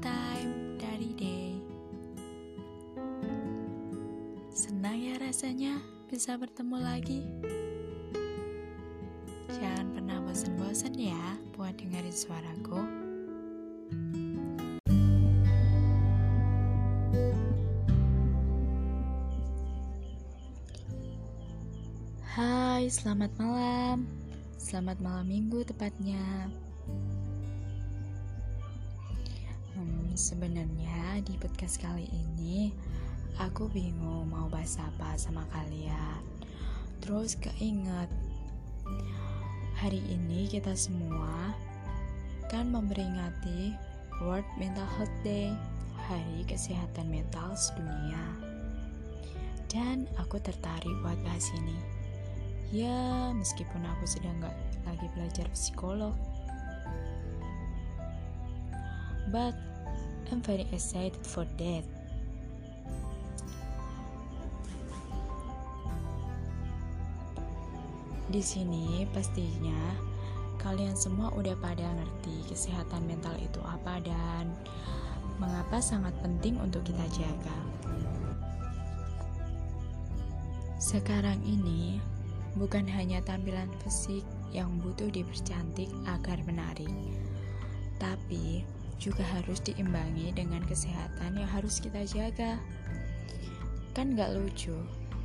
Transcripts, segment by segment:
time dari day. Senang ya rasanya bisa bertemu lagi. Jangan pernah bosan-bosan ya buat dengerin suaraku. Hai, selamat malam. Selamat malam minggu tepatnya. Hmm, sebenarnya di podcast kali ini aku bingung mau bahas apa sama kalian. Terus keinget hari ini kita semua kan memperingati World Mental Health Day, Hari Kesehatan Mental Sedunia. Dan aku tertarik buat bahas ini. Ya, meskipun aku sedang gak lagi belajar psikolog. But I'm very excited for that. Di sini pastinya kalian semua udah pada ngerti kesehatan mental itu apa dan mengapa sangat penting untuk kita jaga. Sekarang ini bukan hanya tampilan fisik yang butuh dipercantik agar menarik, tapi juga harus diimbangi dengan kesehatan yang harus kita jaga. Kan gak lucu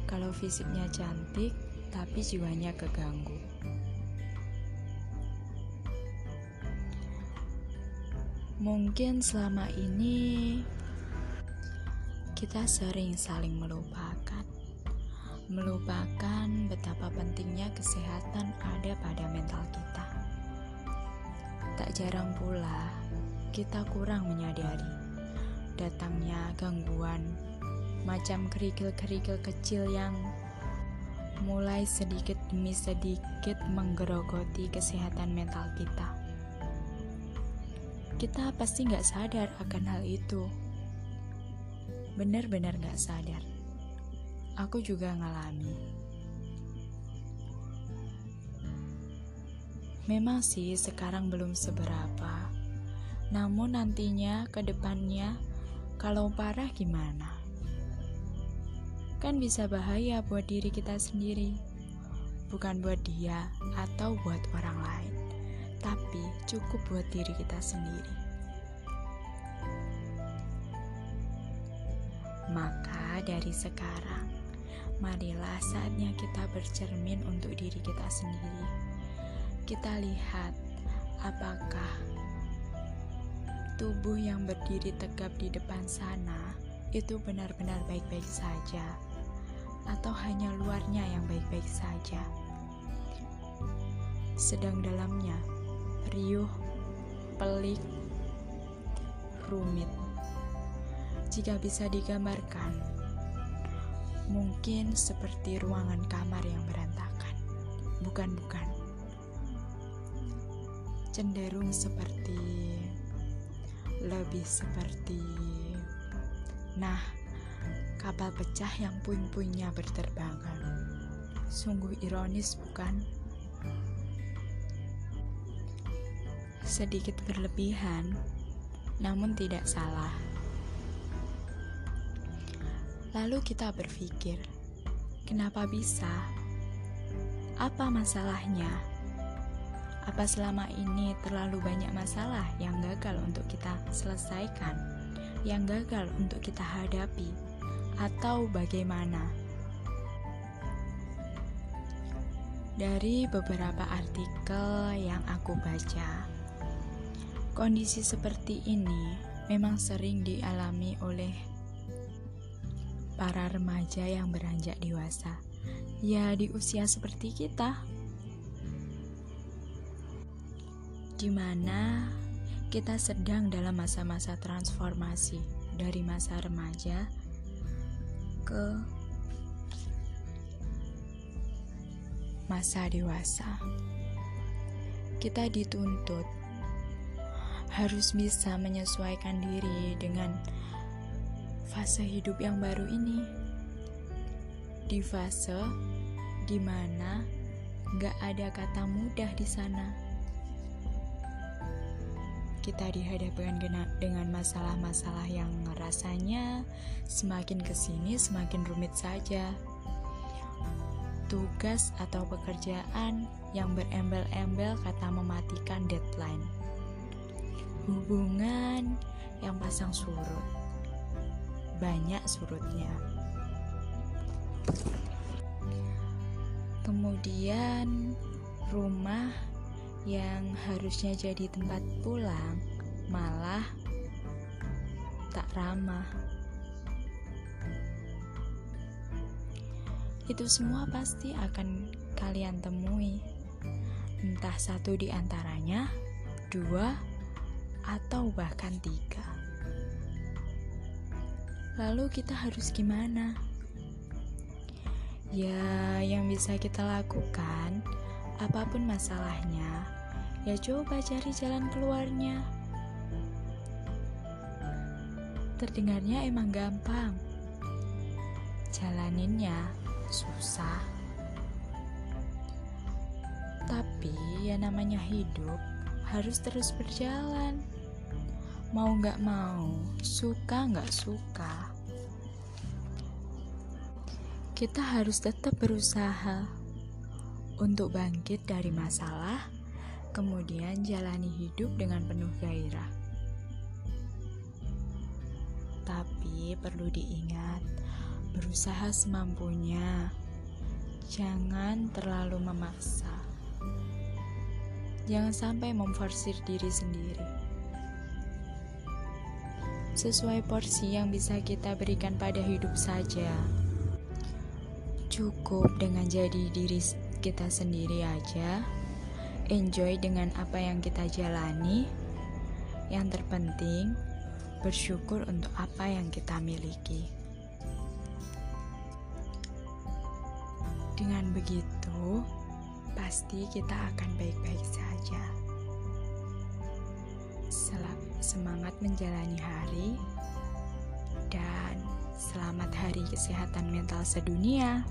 kalau fisiknya cantik tapi jiwanya keganggu. Mungkin selama ini kita sering saling melupakan. Melupakan betapa pentingnya kesehatan ada pada mental kita. Tak jarang pula kita kurang menyadari datangnya gangguan macam kerikil-kerikil kecil yang mulai sedikit demi sedikit menggerogoti kesehatan mental kita. Kita pasti nggak sadar akan hal itu. Benar-benar nggak sadar. Aku juga ngalami. Memang sih sekarang belum seberapa. Namun nantinya ke depannya kalau parah gimana? kan bisa bahaya buat diri kita sendiri, bukan buat dia atau buat orang lain, tapi cukup buat diri kita sendiri. Maka dari sekarang, marilah saatnya kita bercermin untuk diri kita sendiri. Kita lihat apakah tubuh yang berdiri tegap di depan sana itu benar-benar baik-baik saja atau hanya luarnya yang baik-baik saja. Sedang dalamnya riuh, pelik, rumit. Jika bisa digambarkan, mungkin seperti ruangan kamar yang berantakan. Bukan-bukan. Cenderung seperti lebih seperti nah kapal pecah yang puing-puingnya berterbangan. Sungguh ironis, bukan? Sedikit berlebihan, namun tidak salah. Lalu kita berpikir, kenapa bisa? Apa masalahnya? Apa selama ini terlalu banyak masalah yang gagal untuk kita selesaikan, yang gagal untuk kita hadapi? atau bagaimana? Dari beberapa artikel yang aku baca, kondisi seperti ini memang sering dialami oleh para remaja yang beranjak dewasa, ya di usia seperti kita, di mana kita sedang dalam masa-masa transformasi dari masa remaja ke masa dewasa. Kita dituntut harus bisa menyesuaikan diri dengan fase hidup yang baru ini. Di fase di mana gak ada kata mudah di sana. Kita dihadapkan dengan masalah-masalah yang rasanya semakin ke sini semakin rumit saja. Tugas atau pekerjaan yang berembel-embel kata mematikan deadline. Hubungan yang pasang surut. Banyak surutnya. Kemudian rumah yang harusnya jadi tempat pulang malah tak ramah. Itu semua pasti akan kalian temui. Entah satu di antaranya, dua, atau bahkan tiga. Lalu kita harus gimana? Ya, yang bisa kita lakukan, apa pun masalahnya, ya coba cari jalan keluarnya. Terdengarnya emang gampang, jalaninnya susah. Tapi ya namanya hidup harus terus berjalan. Mau gak mau, suka gak suka. Kita harus tetap berusaha untuk bangkit dari masalah, kemudian jalani hidup dengan penuh gairah. Tapi perlu diingat, berusaha semampunya, jangan terlalu memaksa. Jangan sampai memforsir diri sendiri. Sesuai porsi yang bisa kita berikan pada hidup saja. Cukup dengan jadi diri kita sendiri aja. Enjoy dengan apa yang kita jalani. Yang terpenting, bersyukur untuk apa yang kita miliki. Dengan begitu, pasti kita akan baik-baik saja. Semangat menjalani hari, dan selamat Hari Kesehatan Mental Sedunia.